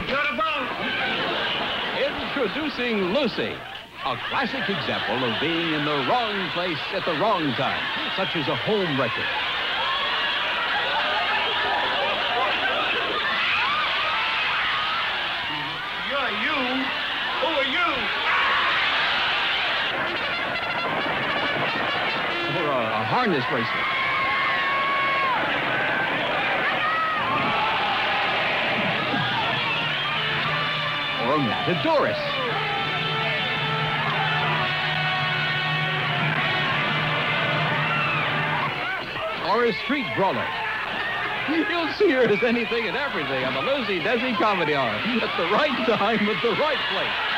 beautiful. Introducing Lucy, a classic example of being in the wrong place at the wrong time, such as a home. You're you. Who are you? Or a, a harness racer. Or a. Or a street brawler. You'll see her as anything and everything on the Lucy Desi Comedy Hour at the right time at the right place.